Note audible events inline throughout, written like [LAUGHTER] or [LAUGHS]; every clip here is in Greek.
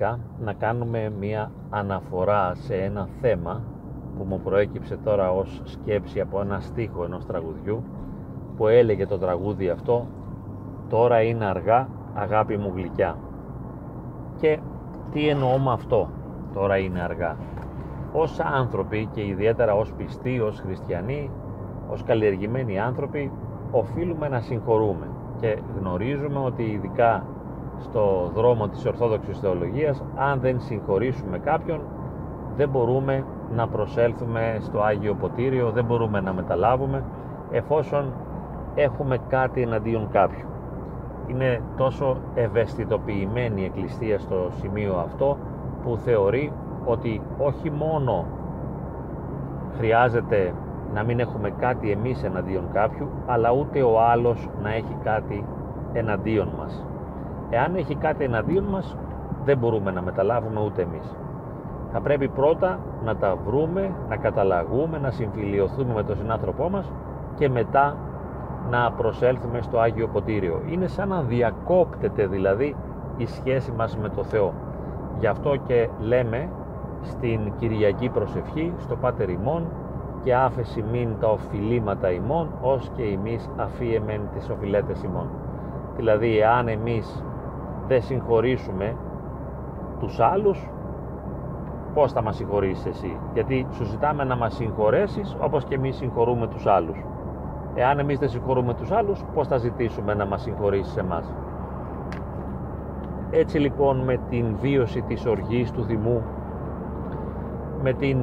εισαγωγικά να κάνουμε μία αναφορά σε ένα θέμα που μου προέκυψε τώρα ως σκέψη από ένα στίχο ενός τραγουδιού που έλεγε το τραγούδι αυτό «Τώρα είναι αργά αγάπη μου γλυκιά». Και τι εννοώ με αυτό «Τώρα είναι αργά». Ως άνθρωποι και ιδιαίτερα ως πιστοί, ως χριστιανοί, ως καλλιεργημένοι άνθρωποι οφείλουμε να συγχωρούμε και γνωρίζουμε ότι ειδικά στο δρόμο της Ορθόδοξης Θεολογίας αν δεν συγχωρήσουμε κάποιον δεν μπορούμε να προσέλθουμε στο Άγιο Ποτήριο, δεν μπορούμε να μεταλάβουμε εφόσον έχουμε κάτι εναντίον κάποιου. Είναι τόσο ευαισθητοποιημένη η Εκκλησία στο σημείο αυτό που θεωρεί ότι όχι μόνο χρειάζεται να μην έχουμε κάτι εμείς εναντίον κάποιου αλλά ούτε ο άλλος να έχει κάτι εναντίον μας. Εάν έχει κάτι εναντίον μας δεν μπορούμε να μεταλάβουμε ούτε εμείς. Θα πρέπει πρώτα να τα βρούμε, να καταλαγούμε, να συμφιλιωθούμε με τον συνάνθρωπό μας και μετά να προσέλθουμε στο Άγιο Ποτήριο. Είναι σαν να διακόπτεται δηλαδή η σχέση μας με το Θεό. Γι' αυτό και λέμε στην Κυριακή Προσευχή, στο Πάτερ ημών και άφεση μην τα οφειλήματα ημών, ως και εμείς αφίεμεν τις οφειλέτες ημών. Δηλαδή, εάν εμείς δεν συγχωρήσουμε τους άλλους, πώς θα μας συγχωρήσεις εσύ; Γιατί σου ζητάμε να μας συγχωρέσεις όπως και εμείς συγχωρούμε τους άλλους. Εάν εμείς δεν συγχωρούμε τους άλλους, πώς θα ζητήσουμε να μας συγχωρήσεις εμάς; Έτσι λοιπόν με την βίωση της οργής του θυμού, με την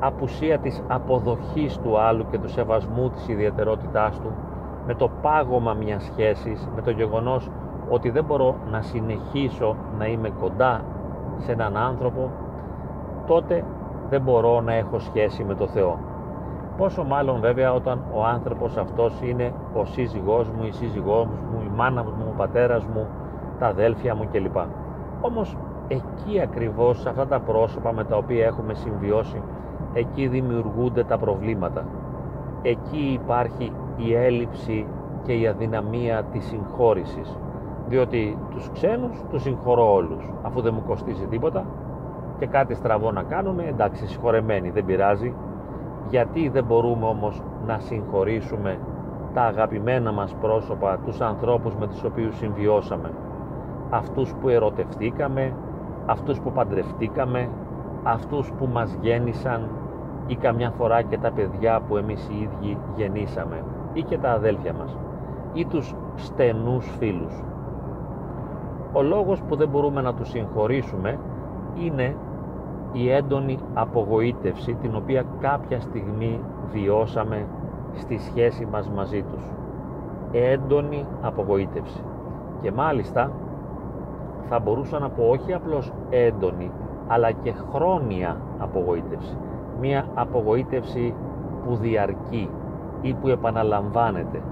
απουσία της αποδοχής του άλλου και του σεβασμού της ιδιαιτερότητάς του, με το πάγωμα μιας σχέσης, με το γεγονός ότι δεν μπορώ να συνεχίσω να είμαι κοντά σε έναν άνθρωπο, τότε δεν μπορώ να έχω σχέση με το Θεό. Πόσο μάλλον βέβαια όταν ο άνθρωπος αυτός είναι ο σύζυγός μου, η σύζυγός μου, η μάνα μου, ο πατέρας μου, τα αδέλφια μου κλπ. Όμως εκεί ακριβώς σε αυτά τα πρόσωπα με τα οποία έχουμε συμβιώσει, εκεί δημιουργούνται τα προβλήματα. Εκεί υπάρχει η έλλειψη και η αδυναμία της συγχώρησης διότι τους ξένους τους συγχωρώ όλους αφού δεν μου κοστίζει τίποτα. Και κάτι στραβό να κάνουν εντάξει συγχωρεμένοι δεν πειράζει. Γιατί δεν μπορούμε όμως να συγχωρήσουμε τα αγαπημένα μας πρόσωπα τους ανθρώπους με τους οποίους συμβιώσαμε. Αυτούς που ερωτευτήκαμε αυτούς που παντρευτήκαμε αυτούς που μας γέννησαν ή καμιά φορά και τα παιδιά που εμείς οι ίδιοι γεννήσαμε ή και τα αδέλφια μας ή τους στενούς φίλους ο λόγος που δεν μπορούμε να τους συγχωρήσουμε είναι η έντονη απογοήτευση την οποία κάποια στιγμή βιώσαμε στη σχέση μας μαζί τους. Έντονη απογοήτευση. Και μάλιστα θα μπορούσα να πω όχι απλώς έντονη αλλά και χρόνια απογοήτευση. Μία απογοήτευση που διαρκεί ή που επαναλαμβάνεται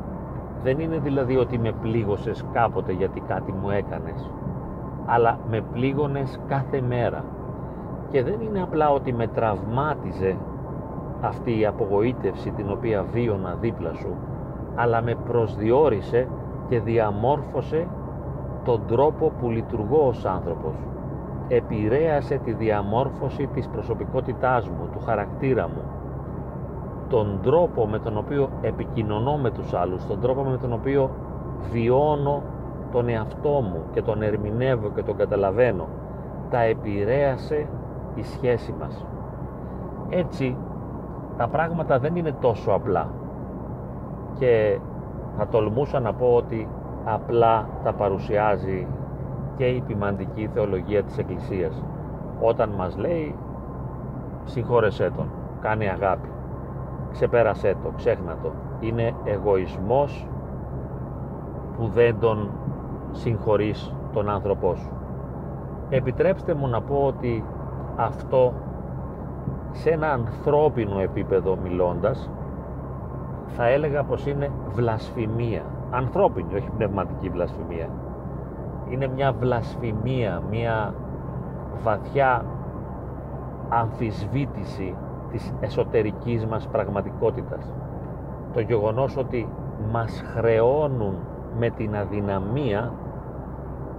δεν είναι δηλαδή ότι με πλήγωσες κάποτε γιατί κάτι μου έκανες, αλλά με πλήγωνες κάθε μέρα. Και δεν είναι απλά ότι με τραυμάτιζε αυτή η απογοήτευση την οποία βίωνα δίπλα σου, αλλά με προσδιορίσε και διαμόρφωσε τον τρόπο που λειτουργώ ως άνθρωπος. Επηρέασε τη διαμόρφωση της προσωπικότητάς μου, του χαρακτήρα μου, τον τρόπο με τον οποίο επικοινωνώ με τους άλλους, τον τρόπο με τον οποίο βιώνω τον εαυτό μου και τον ερμηνεύω και τον καταλαβαίνω, τα επηρέασε η σχέση μας. Έτσι, τα πράγματα δεν είναι τόσο απλά. Και θα τολμούσα να πω ότι απλά τα παρουσιάζει και η ποιμαντική θεολογία της Εκκλησίας. Όταν μας λέει συγχώρεσέ τον, κάνει αγάπη ξεπέρασέ το, ξέχνα το. Είναι εγωισμός που δεν τον συγχωρείς τον άνθρωπό σου. Επιτρέψτε μου να πω ότι αυτό σε ένα ανθρώπινο επίπεδο μιλώντας θα έλεγα πως είναι βλασφημία. Ανθρώπινη, όχι πνευματική βλασφημία. Είναι μια βλασφημία, μια βαθιά αμφισβήτηση της εσωτερικής μας πραγματικότητας. Το γεγονός ότι μας χρεώνουν με την αδυναμία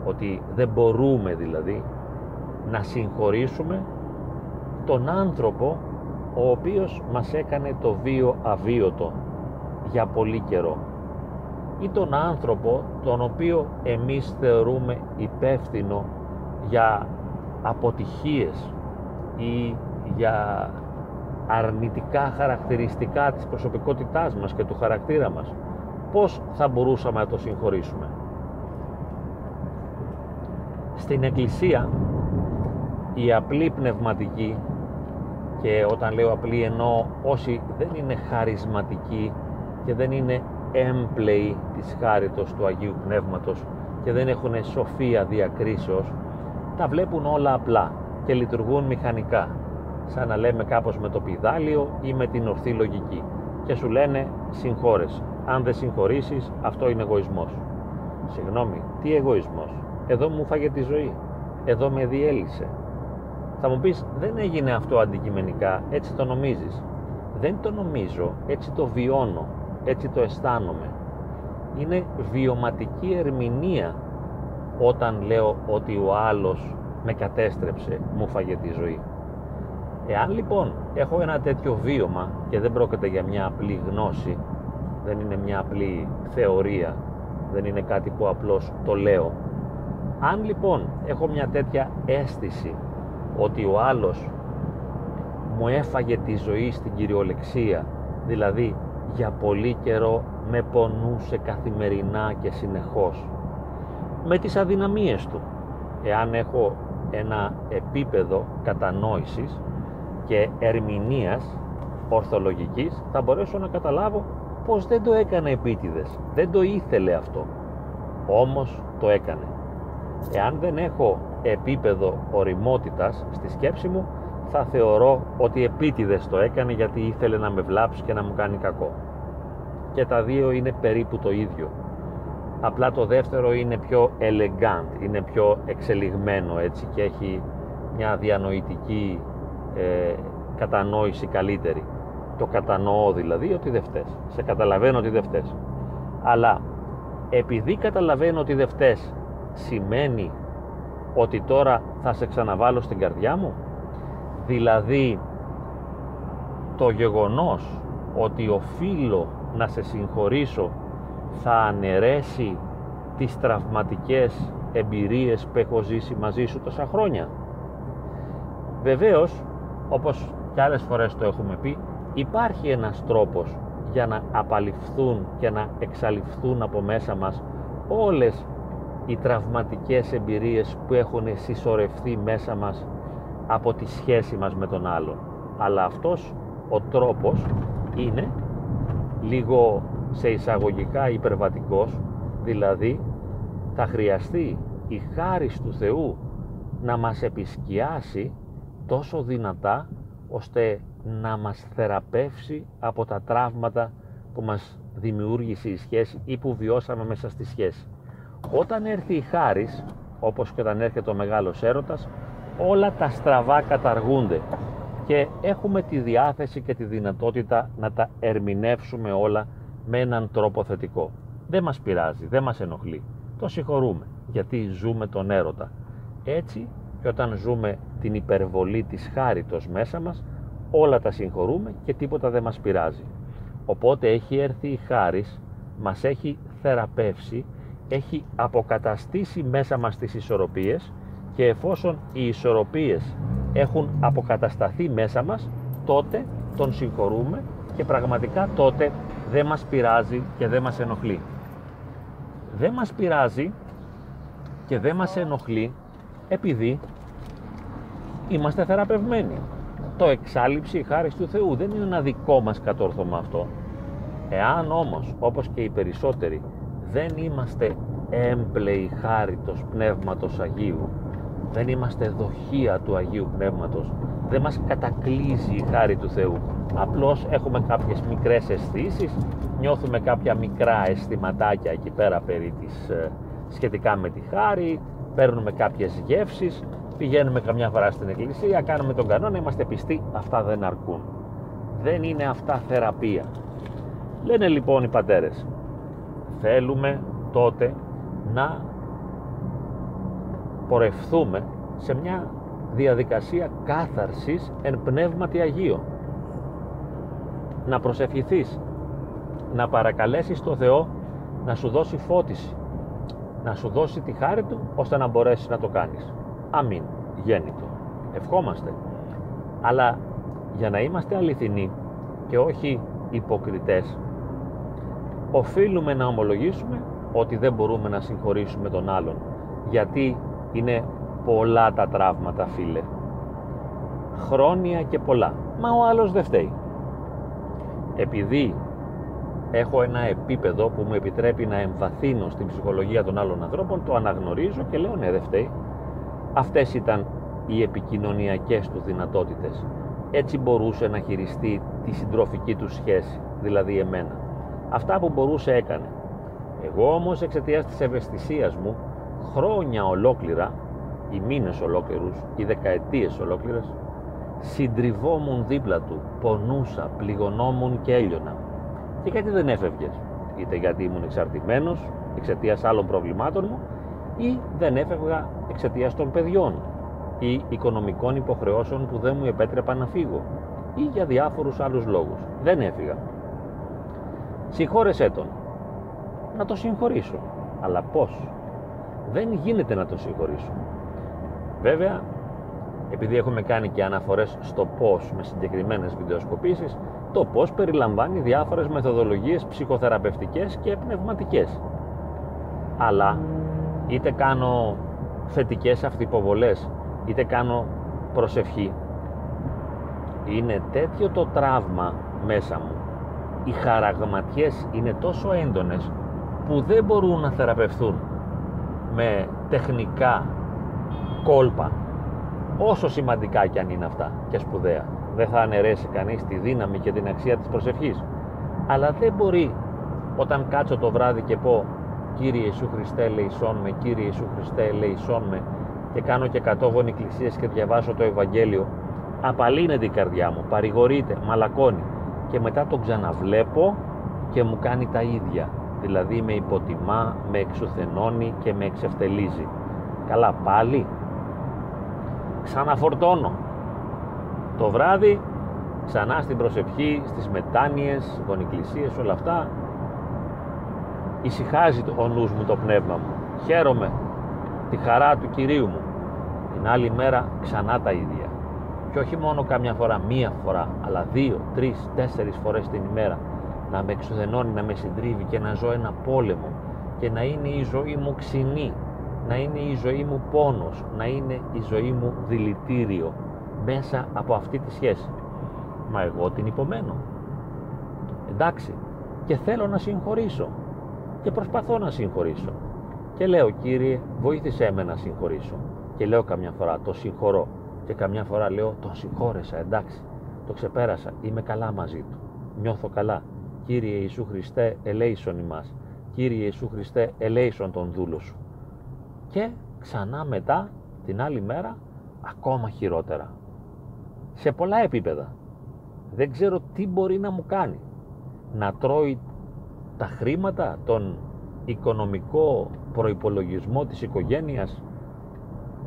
ότι δεν μπορούμε δηλαδή να συγχωρήσουμε τον άνθρωπο ο οποίος μας έκανε το βίο αβίωτο για πολύ καιρό ή τον άνθρωπο τον οποίο εμείς θεωρούμε υπεύθυνο για αποτυχίες ή για αρνητικά χαρακτηριστικά της προσωπικότητάς μας και του χαρακτήρα μας πώς θα μπορούσαμε να το συγχωρήσουμε; Στην Εκκλησία η απλή πνευματική και όταν λέω απλή εννοώ όσοι δεν είναι χαρισματικοί και δεν είναι έμπλεοι της χάριτος του Αγίου Πνεύματος και δεν έχουν σοφία διακρίσεως τα βλέπουν όλα απλά και λειτουργούν μηχανικά σαν να λέμε κάπως με το πιδάλιο ή με την ορθή λογική. Και σου λένε συγχώρες αν δεν συγχωρήσεις αυτό είναι εγωισμός. Συγγνώμη, τι εγωισμός; Εδώ μου φάγε τη ζωή. Εδώ με διέλυσε. Θα μου πεις δεν έγινε αυτό αντικειμενικά έτσι το νομίζεις. Δεν το νομίζω έτσι το βιώνω έτσι το αισθάνομαι. Είναι βιωματική ερμηνεία όταν λέω ότι ο άλλος με κατέστρεψε, μου φάγε τη ζωή. Εάν λοιπόν έχω ένα τέτοιο βίωμα και δεν πρόκειται για μια απλή γνώση, δεν είναι μια απλή θεωρία, δεν είναι κάτι που απλώς το λέω. Αν λοιπόν έχω μια τέτοια αίσθηση ότι ο άλλος μου έφαγε τη ζωή στην κυριολεξία, δηλαδή για πολύ καιρό με πονούσε καθημερινά και συνεχώς, με τις αδυναμίες του. Εάν έχω ένα επίπεδο κατανόησης και ερμηνείας ορθολογικής θα μπορέσω να καταλάβω πως δεν το έκανε επίτηδες, δεν το ήθελε αυτό, όμως το έκανε. Εάν δεν έχω επίπεδο οριμότητας στη σκέψη μου, θα θεωρώ ότι επίτηδες το έκανε γιατί ήθελε να με βλάψει και να μου κάνει κακό. Και τα δύο είναι περίπου το ίδιο. Απλά το δεύτερο είναι πιο elegant, είναι πιο εξελιγμένο έτσι και έχει μια διανοητική ε, κατανόηση καλύτερη. Το κατανοώ δηλαδή ότι δεν φταίς. Σε καταλαβαίνω ότι δεν φταίς. Αλλά επειδή καταλαβαίνω ότι δεν φταίς σημαίνει ότι τώρα θα σε ξαναβάλω στην καρδιά μου; Δηλαδή το γεγονός ότι οφείλω να σε συγχωρήσω θα αναιρέσει τις τραυματικές εμπειρίες που έχω ζήσει μαζί σου τόσα χρόνια; Βεβαίως, όπως και άλλες φορές το έχουμε πει, υπάρχει ένας τρόπος για να απαλληφθούν και να εξαλειφθούν από μέσα μας όλες οι τραυματικές εμπειρίες που έχουν συσσωρευτεί μέσα μας από τη σχέση μας με τον άλλον. Αλλά αυτός ο τρόπος είναι λίγο σε εισαγωγικά υπερβατικός, δηλαδή θα χρειαστεί η χάρη του Θεού να μας επισκιάσει τόσο δυνατά ώστε να μας θεραπεύσει από τα τραύματα που μας δημιούργησε η σχέση ή που βιώσαμε μέσα στη σχέση. Όταν έρθει η χάρις, όπως και όταν έρχεται ο μεγάλος έρωτας, όλα τα στραβά καταργούνται και έχουμε τη διάθεση και τη δυνατότητα να τα ερμηνεύσουμε όλα με έναν τρόπο θετικό. Δεν μας πειράζει, δεν μας ενοχλεί. Το συγχωρούμε γιατί ζούμε τον έρωτα. Έτσι και όταν ζούμε την υπερβολή της χάριτος μέσα μας, όλα τα συγχωρούμε και τίποτα δεν μας πειράζει. Οπότε έχει έρθει η χάρις, μας έχει θεραπεύσει, έχει αποκαταστήσει μέσα μας τις ισορροπίες και εφόσον οι ισορροπίες έχουν αποκατασταθεί μέσα μας, τότε τον συγχωρούμε και πραγματικά τότε δεν μας πειράζει και δεν μας ενοχλεί. Δεν μας πειράζει και δεν μας ενοχλεί επειδή είμαστε θεραπευμένοι. Το εξάλληψη η χάρη του Θεού δεν είναι ένα δικό μας κατόρθωμα αυτό. Εάν όμως, όπως και οι περισσότεροι, δεν είμαστε έμπλεοι χάριτος Πνεύματος Αγίου, δεν είμαστε δοχεία του Αγίου Πνεύματος, δεν μας κατακλείζει η χάρη του Θεού. Απλώς έχουμε κάποιες μικρές αισθήσεις, νιώθουμε κάποια μικρά αισθηματάκια εκεί πέρα περί της, ε, σχετικά με τη χάρη, παίρνουμε κάποιες γεύσεις, πηγαίνουμε καμιά φορά στην εκκλησία, κάνουμε τον κανόνα, είμαστε πιστοί, αυτά δεν αρκούν. Δεν είναι αυτά θεραπεία. Λένε λοιπόν οι πατέρες, θέλουμε τότε να πορευθούμε σε μια διαδικασία κάθαρσης εν πνεύματι Αγίο. Να προσευχηθείς, να παρακαλέσεις το Θεό να σου δώσει φώτιση, να σου δώσει τη χάρη Του ώστε να μπορέσεις να το κάνεις. Αμήν. Γέννητο. Ευχόμαστε. Αλλά για να είμαστε αληθινοί και όχι υποκριτές, οφείλουμε να ομολογήσουμε ότι δεν μπορούμε να συγχωρήσουμε τον άλλον γιατί είναι πολλά τα τραύματα φίλε χρόνια και πολλά μα ο άλλος δεν φταίει επειδή έχω ένα επίπεδο που μου επιτρέπει να εμβαθύνω στην ψυχολογία των άλλων ανθρώπων το αναγνωρίζω και λέω ναι δεν φταίει αυτές ήταν οι επικοινωνιακές τους δυνατότητες. Έτσι μπορούσε να χειριστεί τη συντροφική του σχέση δηλαδή εμένα. Αυτά που μπορούσε έκανε. Εγώ όμως εξαιτίας της ευαισθησίας μου χρόνια ολόκληρα οι μήνες ολόκληρους, οι δεκαετίες ολόκληρες συντριβόμουν δίπλα του, πονούσα, πληγωνόμουν και έλειωνα. Και γιατί δεν έφευγες; Είτε γιατί ήμουν εξαρτημένος εξαιτίας άλλων προβλημάτων μου ή δεν έφευγα εξαιτίας των παιδιών ή οικονομικών υποχρεώσεων που δεν μου επέτρεπαν να φύγω ή για διάφορους άλλους λόγους. Δεν έφυγα. Συγχώρεσέ τον. Να το συγχωρήσω. Αλλά πώς; Δεν γίνεται να τον συγχωρήσω. Βέβαια, επειδή έχουμε κάνει και αναφορές στο πώς με συγκεκριμένες βιντεοσκοπήσεις, το πώς περιλαμβάνει διάφορες μεθοδολογίες ψυχοθεραπευτικές και πνευματικές. Αλλά είτε κάνω θετικές αυτοποβολές, είτε κάνω προσευχή, είναι τέτοιο το τραύμα μέσα μου. Οι χαραγματιές είναι τόσο έντονες που δεν μπορούν να θεραπευθούν με τεχνικά κόλπα όσο σημαντικά κι αν είναι αυτά και σπουδαία. Δεν θα αναιρέσει κανείς τη δύναμη και την αξία της προσευχής. Αλλά δεν μπορεί όταν κάτσω το βράδυ και πω Κύριε Ιησού Χριστέ λεησόν με Κύριε Ιησού Χριστέ λεησόν με και κάνω και κατόγονοι εκκλησίες και διαβάσω το Ευαγγέλιο. Απαλύνεται η καρδιά μου, παρηγορείται, μαλακώνει και μετά τον ξαναβλέπω και μου κάνει τα ίδια. Δηλαδή με υποτιμά, με εξουθενώνει και με εξευτελίζει. Καλά πάλι. Ξαναφορτώνω. Το βράδυ ξανά στην προσευχή, στις μετάνοιες, γονικλησίες, όλα αυτά ησυχάζει ο νους μου το πνεύμα μου χαίρομαι τη χαρά του Κυρίου μου την άλλη μέρα ξανά τα ίδια και όχι μόνο καμιά φορά, μία φορά αλλά δύο, τρεις, τέσσερις φορές την ημέρα να με εξουδενώνει, να με συντρίβει και να ζω ένα πόλεμο και να είναι η ζωή μου ξινή να είναι η ζωή μου πόνος, να είναι η ζωή μου δηλητήριο μέσα από αυτή τη σχέση. Μα εγώ την υπομένω. Εντάξει, και θέλω να συγχωρήσω και προσπαθώ να συγχωρήσω. Και λέω Κύριε βοήθησέ με να συγχωρήσω. Και λέω καμιά φορά το συγχωρώ και καμιά φορά λέω το συγχώρεσα εντάξει, το ξεπέρασα, είμαι καλά μαζί του, νιώθω καλά. Κύριε Ιησού Χριστέ ελέησον ημάς, Κύριε Ιησού Χριστέ ελέησον τον δούλο σου και ξανά μετά την άλλη μέρα ακόμα χειρότερα. Σε πολλά επίπεδα. Δεν ξέρω τι μπορεί να μου κάνει. Να τρώει τα χρήματα, τον οικονομικό προϋπολογισμό της οικογένειας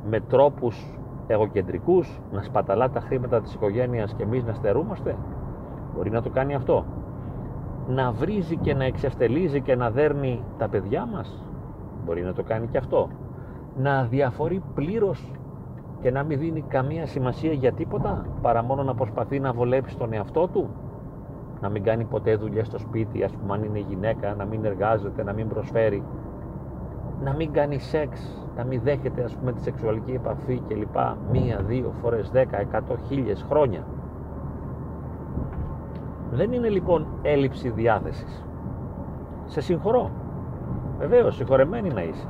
με τρόπους εγωκεντρικούς, να σπαταλά τα χρήματα της οικογένειας και εμείς να στερούμαστε; Μπορεί να το κάνει αυτό. Να βρίζει και να εξευτελίζει και να δέρνει τα παιδιά μας; Μπορεί να το κάνει και αυτό να διαφορεί πλήρως και να μην δίνει καμία σημασία για τίποτα παρά μόνο να προσπαθεί να βολέψει τον εαυτό του; Να μην κάνει ποτέ δουλειά στο σπίτι ας πούμε αν είναι γυναίκα να μην εργάζεται, να μην προσφέρει. Να μην κάνει σεξ να μην δέχεται ας πούμε τη σεξουαλική επαφή και λοιπά μία, δύο φορές, δέκα, εκατό, χίλιες χρόνια. Δεν είναι λοιπόν έλλειψη διάθεσης. Σε συγχωρώ. Βεβαίως συγχωρεμένη να είσαι.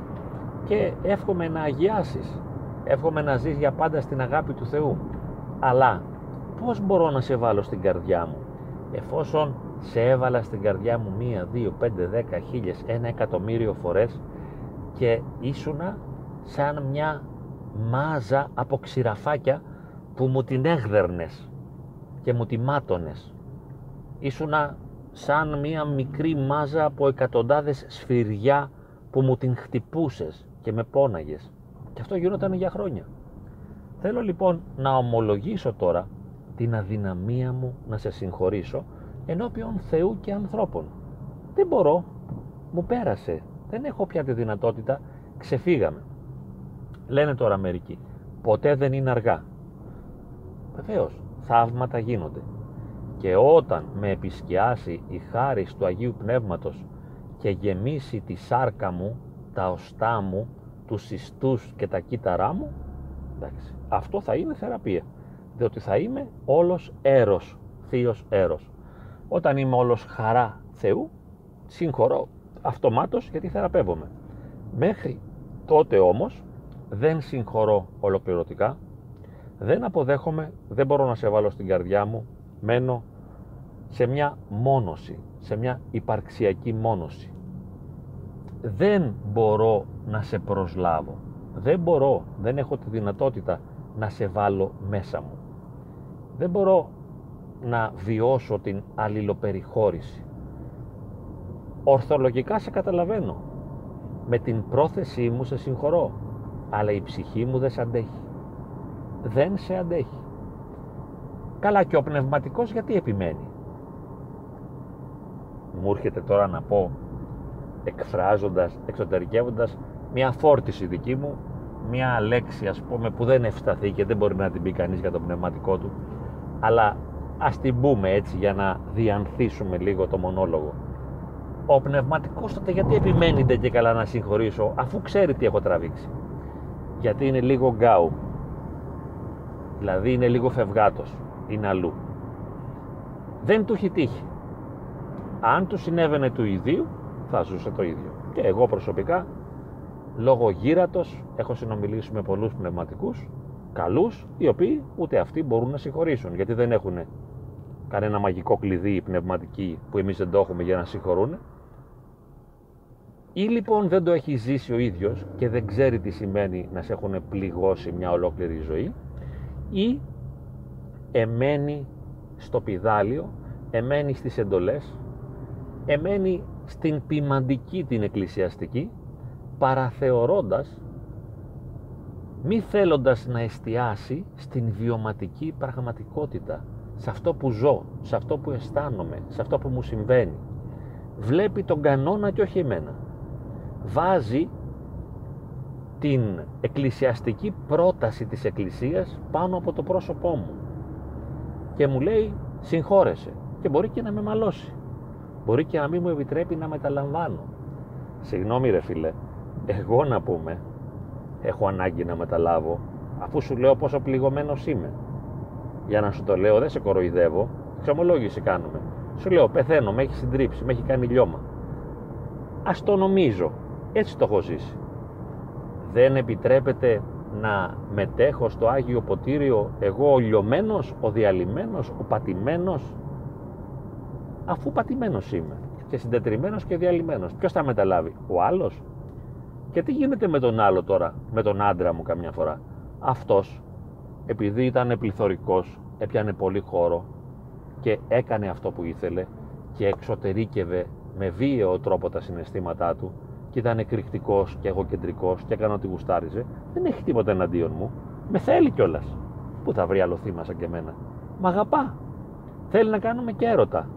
Και εύχομαι να αγιάσεις. Εύχομαι να ζεις για πάντα στην αγάπη του Θεού. Αλλά πως μπορώ να σε βάλω στην καρδιά μου; Εφόσον σε έβαλα στην καρδιά μου μία, δύο, πέντε, δέκα, χίλιες, ένα εκατομμύριο φορές και ήσουνα σαν μια μάζα από ξηραφάκια που μου την έγδερνες και μου τη μάτωνες ήσουνα σαν μια μικρή μάζα από εκατοντάδες σφυριά που μου την χτυπούσες και με πόναγες Και αυτό γινόταν για χρόνια. Θέλω λοιπόν να ομολογήσω τώρα την αδυναμία μου να σε συγχωρήσω ενώπιον Θεού και ανθρώπων. Δεν μπορώ, μου πέρασε, δεν έχω πια τη δυνατότητα, ξεφύγαμε. Λένε τώρα μερικοί, ποτέ δεν είναι αργά. Βεβαίως, θαύματα γίνονται. Και όταν με επισκιάσει η χάρη του Αγίου Πνεύματος και γεμίσει τη σάρκα μου, τα οστά μου, τους ιστούς και τα κύτταρά μου, εντάξει, αυτό θα είναι θεραπεία. Διότι θα είμαι όλος έρος, θείος έρος. Όταν είμαι όλος χαρά Θεού, συγχωρώ αυτομάτως γιατί θεραπεύομαι. Μέχρι τότε όμως δεν συγχωρώ ολοκληρωτικά, δεν αποδέχομαι, δεν μπορώ να σε βάλω στην καρδιά μου, μένω σε μια μόνωση, σε μια υπαρξιακή μόνωση. Δεν μπορώ να σε προσλάβω, δεν μπορώ, δεν έχω τη δυνατότητα να σε βάλω μέσα μου. Δεν μπορώ να βιώσω την αλληλοπεριχώρηση. Ορθολογικά σε καταλαβαίνω. Με την πρόθεσή μου σε συγχωρώ, αλλά η ψυχή μου δεν σε αντέχει. Δεν σε αντέχει. Καλά και ο πνευματικός γιατί επιμένει; Μου έρχεται τώρα να πω, εκφράζοντας, εξωτερικεύοντας μια φόρτιση δική μου, μια λέξη ας πούμε που δεν ευσταθεί και δεν μπορεί να την πει κανείς για το πνευματικό του, αλλά ας την πούμε έτσι για να διανθίσουμε λίγο το μονόλογο. Ο πνευματικός τότε γιατί επιμένει και καλά να συγχωρήσω αφού ξέρει τι έχω τραβήξει. Γιατί είναι λίγο γκάου. Δηλαδή είναι λίγο φευγάτος. Είναι αλλού. Δεν του έχει τύχει. Αν του συνέβαινε του ιδίου θα ζούσε το ίδιο. Και εγώ προσωπικά λόγω γήρατος έχω συνομιλήσει με πολλούς πνευματικούς καλούς οι οποίοι ούτε αυτοί μπορούν να συγχωρήσουν γιατί δεν έχουν κανένα μαγικό κλειδί ή πνευματική που εμείς δεν το έχουμε για να συγχωρούν. Ή λοιπόν δεν το έχει ζήσει ο ίδιος και δεν ξέρει τι σημαίνει να σε έχουν πληγώσει μια ολόκληρη ζωή ή εμένει στο πιδάλιο, εμένει στις εντολές, εμένει στην ποιμαντική την εκκλησιαστική παραθεωρώντας μη θέλοντας να εστιάσει στην βιωματική πραγματικότητα σε αυτό που ζω, σε αυτό που αισθάνομαι, σε αυτό που μου συμβαίνει. Βλέπει τον κανόνα και όχι εμένα. Βάζει την εκκλησιαστική πρόταση της εκκλησίας πάνω από το πρόσωπό μου. Και μου λέει συγχώρεσε. Και μπορεί και να με μαλώσει. Μπορεί και να μην μου επιτρέπει να μεταλαμβάνω. Συγγνώμη ρε φίλε. Εγώ να πούμε έχω ανάγκη να μεταλάβω αφού σου λέω πόσο πληγωμένος είμαι. Για να σου το λέω δεν σε κοροϊδεύω ξομολόγηση κάνουμε. Σου λέω πεθαίνω, με έχει συντρίψει, με έχει κάνει λιώμα. Ας το νομίζω έτσι το έχω ζήσει. Δεν επιτρέπεται να μετέχω στο Άγιο Ποτήριο εγώ ο λιωμένος, ο διαλυμένος, ο πατημένος. Αφού πατημένος είμαι και συντετριμένος και διαλυμένος ποιος θα μεταλάβει, ο άλλος; Και τι γίνεται με τον άλλο τώρα, με τον άντρα μου καμιά φορά; Αυτός, επειδή ήταν πληθωρικός, έπιανε πολύ χώρο και έκανε αυτό που ήθελε και εξωτερήκευε με βίαιο τρόπο τα συναισθήματά του και ήταν εκρηκτικός και εγωκεντρικός και έκανε ό,τι γουστάριζε, δεν έχει τίποτα εναντίον μου. Με θέλει κιόλας. Πού θα βρει άλλο θύμα σαν και εμένα; Μ' αγαπά. Θέλει να κάνουμε και έρωτα.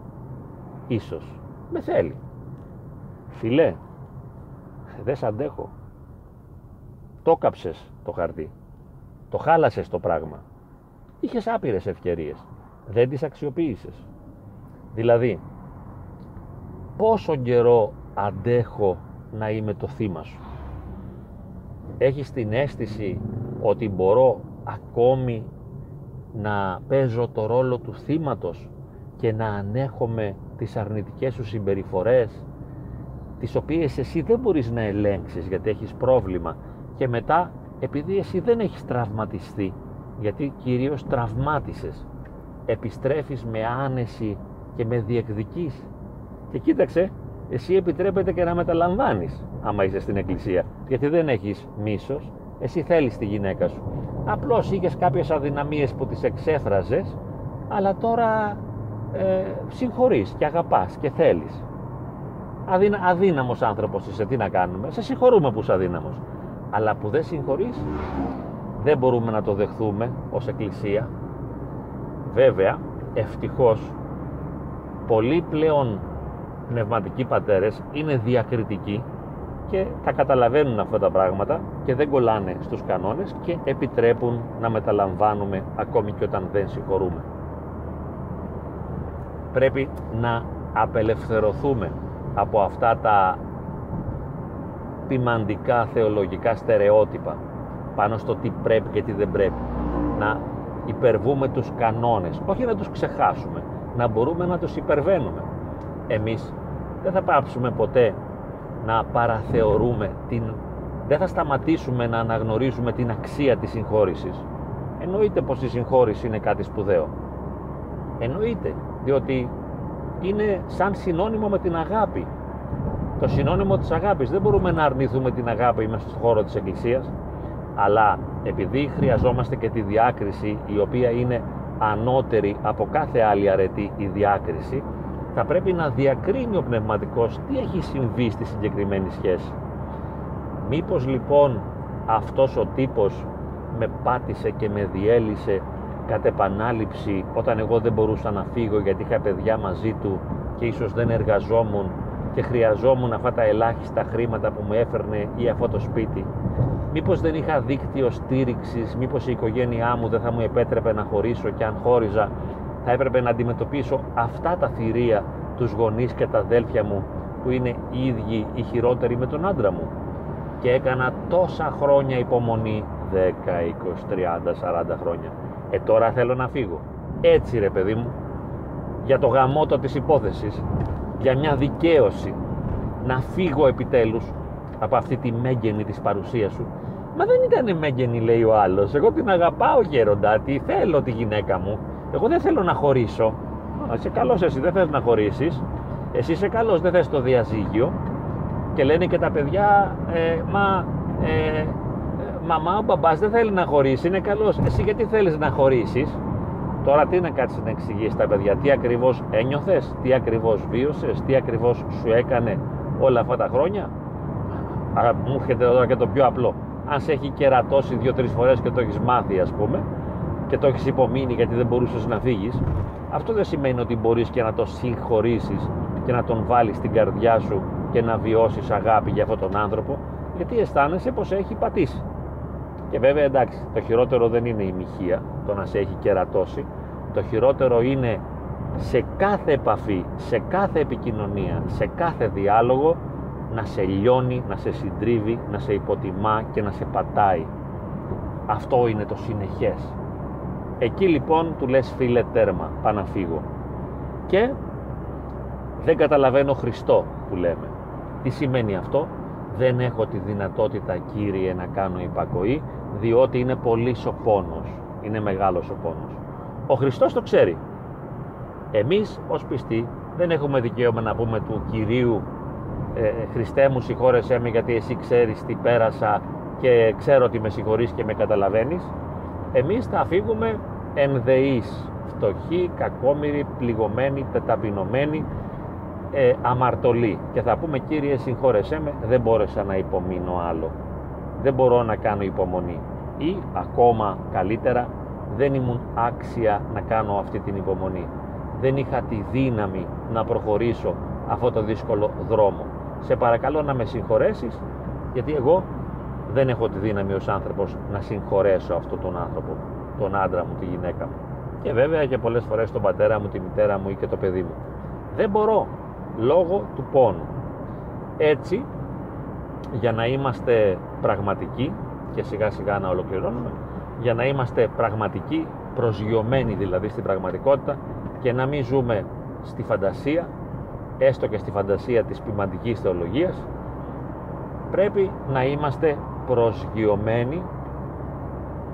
Ίσως. Με θέλει. Φιλέ, δεν σ' αντέχω. Το κάψες το χαρτί. Το χάλασες το πράγμα. Είχες άπειρες ευκαιρίες. Δεν τις αξιοποίησες. Δηλαδή, πόσο καιρό αντέχω να είμαι το θύμα σου; Έχεις την αίσθηση ότι μπορώ ακόμη να παίζω το ρόλο του θύματος και να ανέχομαι τις αρνητικές σου συμπεριφορές; Τις οποίες εσύ δεν μπορείς να ελέγξεις γιατί έχεις πρόβλημα. Και μετά επειδή εσύ δεν έχεις τραυματιστεί γιατί κυρίως τραυμάτισες επιστρέφεις με άνεση και με διεκδικής και κοίταξε εσύ επιτρέπεται και να μεταλαμβάνεις άμα είσαι στην εκκλησία γιατί δεν έχεις μίσος. Εσύ θέλεις τη γυναίκα σου. Απλώς είχες κάποιες αδυναμίες που τις εξέφραζες αλλά τώρα ε, συγχωρείς και αγαπάς και θέλεις αδύνα, αδύναμος άνθρωπος είσαι, τι να κάνουμε, σε συγχωρούμε που είσαι αδύναμος. αλλά που δεν συγχωρείς δεν μπορούμε να το δεχθούμε ως Εκκλησία βέβαια ευτυχώς πολλοί πλέον πνευματικοί πατέρες είναι διακριτικοί και τα καταλαβαίνουν αυτά τα πράγματα και δεν κολλάνε στους κανόνες και επιτρέπουν να μεταλαμβάνουμε ακόμη και όταν δεν συγχωρούμε. Πρέπει να απελευθερωθούμε από αυτά τα ποιμαντικά θεολογικά στερεότυπα πάνω στο τι πρέπει και τι δεν πρέπει. Να υπερβούμε τους κανόνες, όχι να τους ξεχάσουμε, να μπορούμε να τους υπερβαίνουμε. Εμείς δεν θα πάψουμε ποτέ να παραθεωρούμε την δεν θα σταματήσουμε να αναγνωρίζουμε την αξία της συγχώρησης εννοείται πως η συγχώρηση είναι κάτι σπουδαίο εννοείται διότι είναι σαν συνώνυμο με την αγάπη το συνώνυμο της αγάπης δεν μπορούμε να αρνηθούμε την αγάπη μέσα στον χώρο της Εκκλησίας αλλά επειδή χρειαζόμαστε και τη διάκριση η οποία είναι ανώτερη από κάθε άλλη αρετή η διάκριση θα πρέπει να διακρίνει ο πνευματικός τι έχει συμβεί στη συγκεκριμένη σχέση. Μήπως λοιπόν αυτός ο τύπος με πάτησε και με διέλυσε κατ' επανάληψη όταν εγώ δεν μπορούσα να φύγω γιατί είχα παιδιά μαζί του και ίσως δεν εργαζόμουν και χρειαζόμουν αυτά τα ελάχιστα χρήματα που μου έφερνε ή αυτό το σπίτι. Μήπως δεν είχα δίκτυο στήριξης, μήπως η οικογένειά μου δεν θα μου επέτρεπε να χωρίσω και αν χώριζα θα έπρεπε να αντιμετωπίσω αυτά τα θηρία τους γονείς και τα αδέλφια μου που είναι οι ίδιοι οι χειρότεροι με τον άντρα μου και έκανα τόσα χρόνια υπομονή 10, 20, 30, 40 χρόνια ε τώρα θέλω να φύγω έτσι ρε παιδί μου για το γαμότο της υπόθεσης για μια δικαίωση να φύγω επιτέλους από αυτή τη μέγενη της παρουσίας σου Μα δεν ήταν μέγενη λέει ο άλλος Εγώ την αγαπάω γέροντα Τι θέλω τη γυναίκα μου εγώ δεν θέλω να χωρίσω. Είσαι καλός εσύ, δεν θες να χωρίσεις. Εσύ είσαι καλός, δεν θες το διαζύγιο. Και λένε και τα παιδιά, ε, μα, ε, μαμά, ο μπαμπάς δεν θέλει να χωρίσει, είναι καλός. Εσύ γιατί θέλεις να χωρίσεις; Τώρα τι να κάτσεις να εξηγήσεις τα παιδιά, τι ακριβώς ένιωθες, τι ακριβώς βίωσες, τι ακριβώς σου έκανε όλα αυτά τα χρόνια; Α, μου έρχεται τώρα και το πιο απλό. Αν σε έχει κερατώσει δύο-τρεις φορές και το έχεις μάθει, ας πούμε, και το έχεις υπομείνει γιατί δεν μπορούσες να φύγεις, αυτό δεν σημαίνει ότι μπορείς και να το συγχωρήσεις και να τον βάλεις στην καρδιά σου και να βιώσεις αγάπη για αυτόν τον άνθρωπο, γιατί αισθάνεσαι πως έχει πατήσει. Και βέβαια εντάξει, το χειρότερο δεν είναι η μοιχεία, το να σε έχει κερατώσει. Το χειρότερο είναι σε κάθε επαφή, σε κάθε επικοινωνία, σε κάθε διάλογο να σε λιώνει, να σε συντρίβει, να σε υποτιμά και να σε πατάει. Αυτό είναι το συνεχές. Εκεί λοιπόν του λες φίλε τέρμα, πάω να φύγω. Και δεν καταλαβαίνω Χριστό που λέμε. Τι σημαίνει αυτό, δεν έχω τη δυνατότητα Κύριε να κάνω υπακοή, διότι είναι πολύ ο πόνος, είναι μεγάλος ο πόνος. Ο Χριστός το ξέρει. Εμείς ως πιστοί δεν έχουμε δικαίωμα να πούμε του Κυρίου ε, Χριστέ μου συγχώρεσέ με γιατί εσύ ξέρεις τι πέρασα και ξέρω ότι με συγχωρείς και με καταλαβαίνεις εμείς θα φύγουμε ενδεείς, φτωχοί, κακόμοιροι, πληγωμένοι, τεταπεινωμένοι, ε, αμαρτωλοί και θα πούμε Κύριε συγχώρεσέ με δεν μπόρεσα να υπομείνω άλλο. Δεν μπορώ να κάνω υπομονή. Ή ακόμα καλύτερα δεν ήμουν άξια να κάνω αυτή την υπομονή. Δεν είχα τη δύναμη να προχωρήσω αυτό το δύσκολο δρόμο. Σε παρακαλώ να με συγχωρέσεις γιατί εγώ δεν έχω τη δύναμη ως άνθρωπος να συγχωρέσω αυτόν τον άνθρωπο τον άντρα μου, τη γυναίκα μου. Και βέβαια και πολλές φορές τον πατέρα μου, τη μητέρα μου ή και το παιδί μου. Δεν μπορώ λόγω του πόνου. Έτσι για να είμαστε πραγματικοί και σιγά σιγά να ολοκληρώνουμε για να είμαστε πραγματικοί προσγειωμένοι δηλαδή στην πραγματικότητα και να μην ζούμε στη φαντασία έστω και στη φαντασία της ποιμαντικής θεολογίας πρέπει να είμαστε προσγειωμένοι.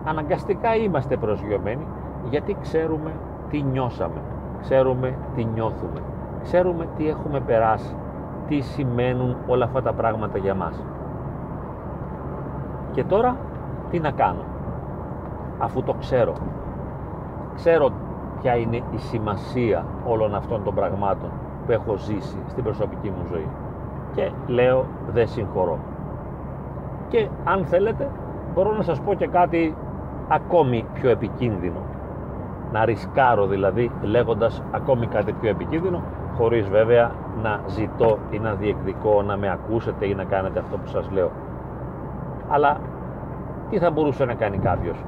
Αναγκαστικά είμαστε προσγειωμένοι γιατί ξέρουμε τι νιώσαμε ξέρουμε τι νιώθουμε ξέρουμε τι έχουμε περάσει τι σημαίνουν όλα αυτά τα πράγματα για μας. Και τώρα τι να κάνω αφού το ξέρω. Ξέρω ποια είναι η σημασία όλων αυτών των πραγμάτων που έχω ζήσει στην προσωπική μου ζωή. Και λέω δεν συγχωρώ. Και αν θέλετε μπορώ να σας πω και κάτι ακόμη πιο επικίνδυνο. Να ρισκάρω δηλαδή λέγοντας ακόμη κάτι πιο επικίνδυνο χωρίς βέβαια να ζητώ ή να διεκδικώ να με ακούσετε ή να κάνετε αυτό που σας λέω. Αλλά τι θα μπορούσε να κάνει κάποιος;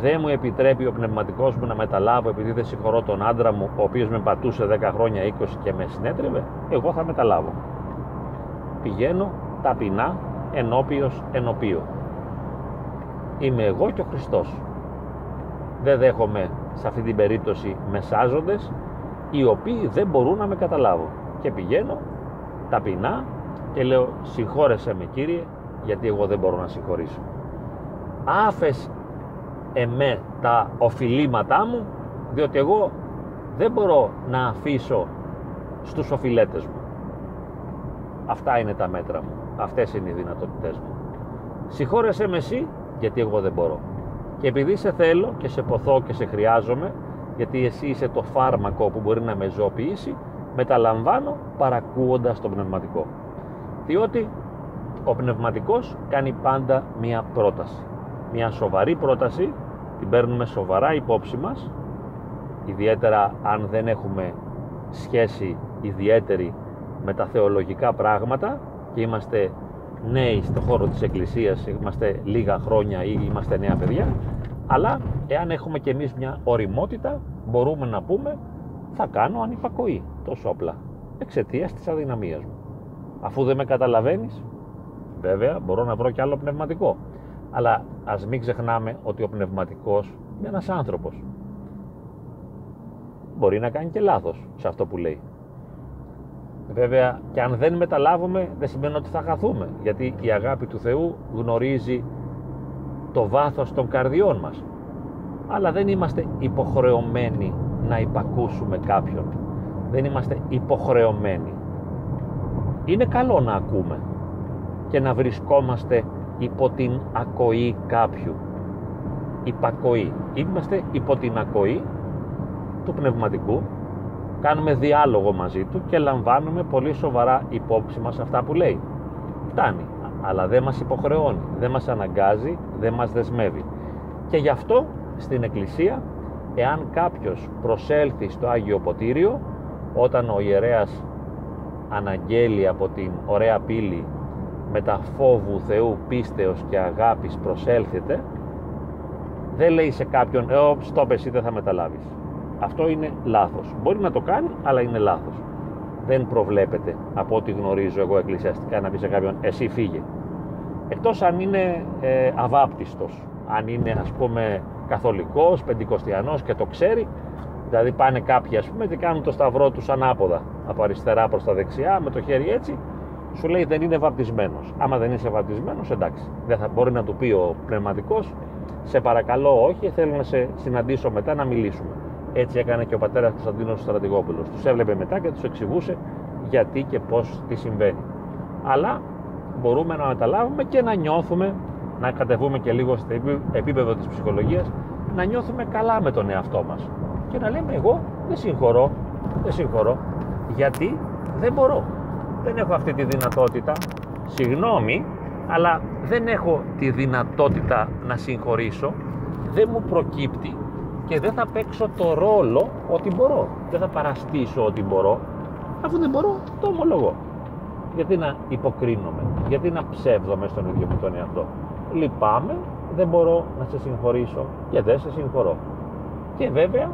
Δεν μου επιτρέπει ο πνευματικός μου να μεταλάβω επειδή δεν συγχωρώ τον άντρα μου ο οποίος με πατούσε 10 χρόνια 20 και με συνέτρεβε εγώ θα μεταλάβω. Πηγαίνω ταπεινά ενώπιος ενωπίο είμαι εγώ και ο Χριστός. Δεν δέχομαι σε αυτή την περίπτωση μεσάζοντες οι οποίοι δεν μπορούν να με καταλάβουν. Και πηγαίνω ταπεινά και λέω συγχώρεσέ με Κύριε γιατί εγώ δεν μπορώ να συγχωρήσω άφες εμέ τα οφειλήματά μου διότι εγώ δεν μπορώ να αφήσω στους οφειλέτες μου. Αυτά είναι τα μέτρα μου. Αυτές είναι οι δυνατότητές μου. Συγχώρεσέ με εσύ γιατί εγώ δεν μπορώ. Και επειδή σε θέλω και σε ποθώ και σε χρειάζομαι γιατί εσύ είσαι το φάρμακο που μπορεί να με ζωοποιήσει μεταλαμβάνω παρακούοντας το πνευματικό. Διότι ο πνευματικός κάνει πάντα μία πρόταση. Μία σοβαρή πρόταση την παίρνουμε σοβαρά υπόψη μας ιδιαίτερα αν δεν έχουμε σχέση ιδιαίτερη με τα θεολογικά πράγματα και είμαστε νέοι στο χώρο της εκκλησίας είμαστε λίγα χρόνια ή είμαστε νέα παιδιά αλλά εάν έχουμε και εμείς μια οριμότητα μπορούμε να πούμε θα κάνω ανυπακοή τόσο απλά εξαιτίας της αδυναμίας μου αφού δεν με καταλαβαίνεις βέβαια μπορώ να βρω και άλλο πνευματικό. Αλλά ας μην ξεχνάμε ότι ο πνευματικός είναι ένας άνθρωπος. Μπορεί να κάνει και λάθος σε αυτό που λέει. Βέβαια και αν δεν μεταλάβουμε δεν σημαίνει ότι θα χαθούμε γιατί η αγάπη του Θεού γνωρίζει το βάθος των καρδιών μας. Αλλά δεν είμαστε υποχρεωμένοι να υπακούσουμε κάποιον. Δεν είμαστε υποχρεωμένοι. Είναι καλό να ακούμε και να βρισκόμαστε υπό την ακοή κάποιου. Υπακοή. Είμαστε υπό την ακοή του πνευματικού. Κάνουμε διάλογο μαζί του και λαμβάνουμε πολύ σοβαρά υπόψη μας αυτά που λέει. Φτάνει, αλλά δεν μας υποχρεώνει, δεν μας αναγκάζει, δεν μας δεσμεύει. Και γι' αυτό στην Εκκλησία, εάν κάποιος προσέλθει στο Άγιο Ποτήριο, όταν ο ιερέας αναγγέλει από την ωραία πύλη με τα φόβου Θεού πίστεως και αγάπης προσέλθετε, δεν λέει σε κάποιον, ε, στόπ εσύ δεν θα μεταλάβεις αυτό είναι λάθος. Μπορεί να το κάνει, αλλά είναι λάθος. Δεν προβλέπεται από ό,τι γνωρίζω εγώ εκκλησιαστικά να πει σε κάποιον εσύ φύγε. Εκτός αν είναι ε, αβάπτιστος, αν είναι ας πούμε καθολικός, πεντηκοστιανός και το ξέρει, δηλαδή πάνε κάποιοι ας πούμε και κάνουν το σταυρό τους ανάποδα, από αριστερά προς τα δεξιά, με το χέρι έτσι, σου λέει δεν είναι βαπτισμένος. Άμα δεν είσαι βαπτισμένος, εντάξει. Δεν θα μπορεί να του πει ο πνευματικός, σε παρακαλώ όχι, θέλω να σε συναντήσω μετά να μιλήσουμε. Έτσι έκανε και ο πατέρας Κωνσταντίνος Στρατηγόπουλος. Τους έβλεπε μετά και τους εξηγούσε γιατί και πώς τι συμβαίνει. Αλλά μπορούμε να μεταλάβουμε και να νιώθουμε, να κατεβούμε και λίγο στο επίπεδο της ψυχολογίας, να νιώθουμε καλά με τον εαυτό μας. Και να λέμε εγώ δεν συγχωρώ, δεν συγχωρώ, γιατί δεν μπορώ. Δεν έχω αυτή τη δυνατότητα. Συγγνώμη, αλλά δεν έχω τη δυνατότητα να συγχωρήσω. Δεν μου προκύπτει και δεν θα παίξω το ρόλο ότι μπορώ. Δεν θα παραστήσω ότι μπορώ, αφού δεν μπορώ, το ομολογώ. Γιατί να υποκρίνομαι, γιατί να ψεύδομαι στον ίδιο μου τον εαυτό. Λυπάμαι, δεν μπορώ να σε συγχωρήσω και δεν σε συγχωρώ. Και βέβαια,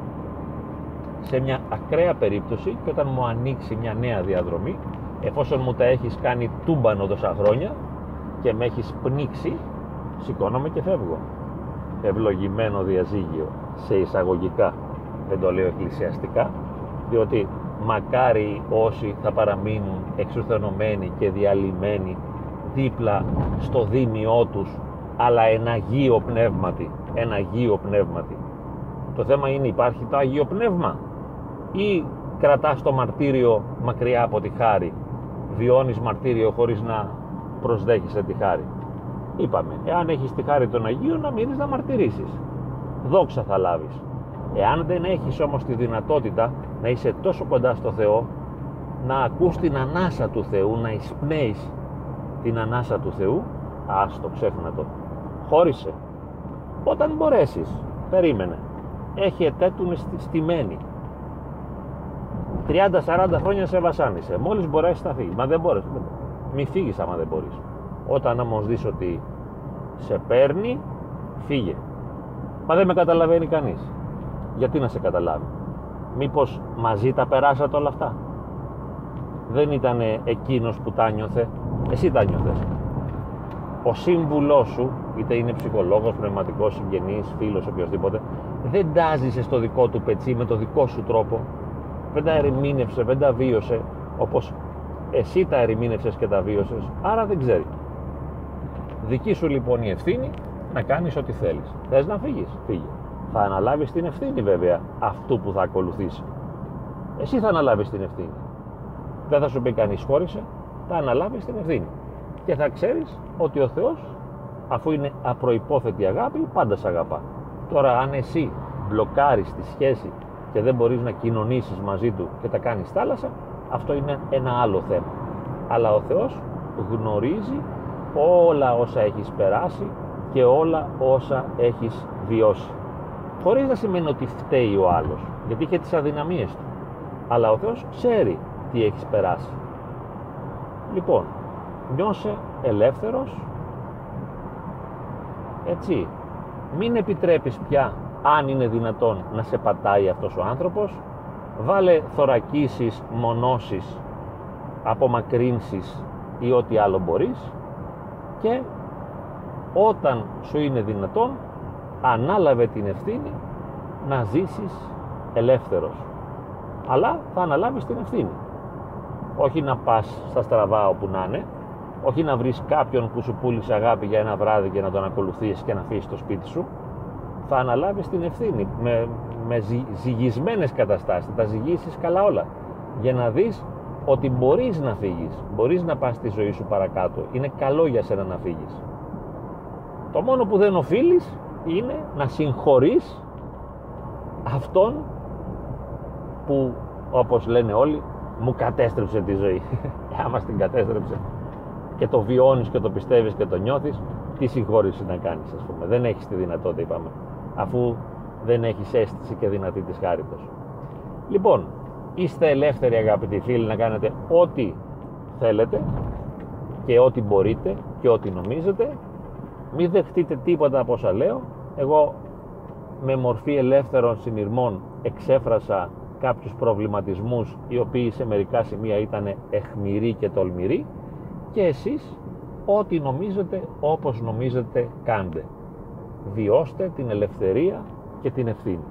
σε μια ακραία περίπτωση και όταν μου ανοίξει μια νέα διαδρομή, εφόσον μου τα έχεις κάνει τούμπανο τόσα χρόνια και με έχεις πνίξει, σηκώνομαι και φεύγω. Ευλογημένο διαζύγιο σε εισαγωγικά δεν το λέω εκκλησιαστικά διότι μακάρι όσοι θα παραμείνουν εξουθενωμένοι και διαλυμένοι δίπλα στο δίμιό τους αλλά ένα Αγίο Πνεύματι ένα Αγίο Πνεύματι. Το θέμα είναι υπάρχει το Αγίο Πνεύμα ή κρατάς το μαρτύριο μακριά από τη χάρη βιώνεις μαρτύριο χωρίς να προσδέχεσαι τη χάρη. Είπαμε εάν έχεις τη χάρη των Αγίων να μείνεις να μαρτυρήσεις δόξα θα λάβεις. Εάν δεν έχεις όμως τη δυνατότητα να είσαι τόσο κοντά στο Θεό, να ακούς την ανάσα του Θεού, να εισπνέεις την ανάσα του Θεού, άστο ξέφνα το. Χώρισε. Όταν μπορέσεις περίμενε. Έχει ετέτουνε στημένη. 30-40 χρόνια σε βασάνισε. Μόλις μπορέσεις να φύγεις. Μα δεν μπορείς. Μη φύγεις άμα δεν μπορείς. Όταν όμως δεις ότι σε παίρνει φύγε μα δεν με καταλαβαίνει κανείς. Γιατί να σε καταλάβει; Μήπως μαζί τα περάσατε όλα αυτά; Δεν ήταν εκείνος που τα νιώθε; Εσύ τα νιώθες. Ο σύμβουλός σου είτε είναι ψυχολόγος, πνευματικός, συγγενής, φίλος, οποιοδήποτε δεν τάζησε στο δικό του πετσί με το δικό σου τρόπο. Δεν τα ερημίνευσε, δεν τα βίωσε όπως εσύ τα ερημίνευσες και τα βίωσες. Άρα δεν ξέρει. Δική σου λοιπόν η ευθύνη να κάνεις ό,τι θέλεις. Θες να φύγεις, φύγει θα αναλάβεις την ευθύνη βέβαια αυτού που θα ακολουθήσει. Εσύ θα αναλάβεις την ευθύνη. Δεν θα σου πει κανείς χώρισε θα αναλάβεις την ευθύνη. Και θα ξέρεις ότι ο Θεός αφού είναι απροϋπόθετη αγάπη πάντα σε αγαπά. Τώρα αν εσύ μπλοκάρεις τη σχέση και δεν μπορείς να κοινωνήσεις μαζί του και τα κάνεις θάλασσα αυτό είναι ένα άλλο θέμα. Αλλά ο Θεός γνωρίζει όλα όσα έχεις περάσει και όλα όσα έχεις βιώσει. Χωρίς να σημαίνει ότι φταίει ο άλλος γιατί είχε τις αδυναμίες του. Αλλά ο Θεός ξέρει τι έχεις περάσει. Λοιπόν νιώσε ελεύθερος. Έτσι μην επιτρέπεις πια αν είναι δυνατόν να σε πατάει αυτός ο άνθρωπος. Βάλε θωρακίσεις, μονώσεις απομακρύνσεις ή ό,τι άλλο μπορείς και όταν σου είναι δυνατόν ανάλαβε την ευθύνη να ζήσεις ελεύθερος. Αλλά θα αναλάβεις την ευθύνη. Όχι να πας στα στραβά όπου να είναι όχι να βρεις κάποιον που σου πούλησε αγάπη για ένα βράδυ και να τον ακολουθείς και να αφήσεις το σπίτι σου. Θα αναλάβεις την ευθύνη με, με ζυγισμένες καταστάσεις. Θα τα ζυγίσεις καλά όλα. Για να δεις ότι μπορείς να φύγεις μπορείς να πας τη ζωή σου παρακάτω. Είναι καλό για σένα να φύγεις το μόνο που δεν οφείλεις είναι να συγχωρείς αυτόν που όπως λένε όλοι μου κατέστρεψε τη ζωή [LAUGHS] άμα την κατέστρεψε και το βιώνεις και το πιστεύεις και το νιώθεις τι συγχώρηση να κάνεις ας πούμε. Δεν έχεις τη δυνατότητα είπαμε αφού δεν έχεις αίσθηση και δυνατή της χάριτος. Λοιπόν είστε ελεύθεροι αγαπητοί φίλοι να κάνετε ό,τι θέλετε και ό,τι μπορείτε και ό,τι νομίζετε μην δεχτείτε τίποτα από όσα λέω. Εγώ με μορφή ελεύθερων συνειρμών εξέφρασα κάποιους προβληματισμούς οι οποίοι σε μερικά σημεία ήταν εχμηροί και τολμηροί. Και εσείς ό,τι νομίζετε όπως νομίζετε κάντε. Βιώστε την ελευθερία και την ευθύνη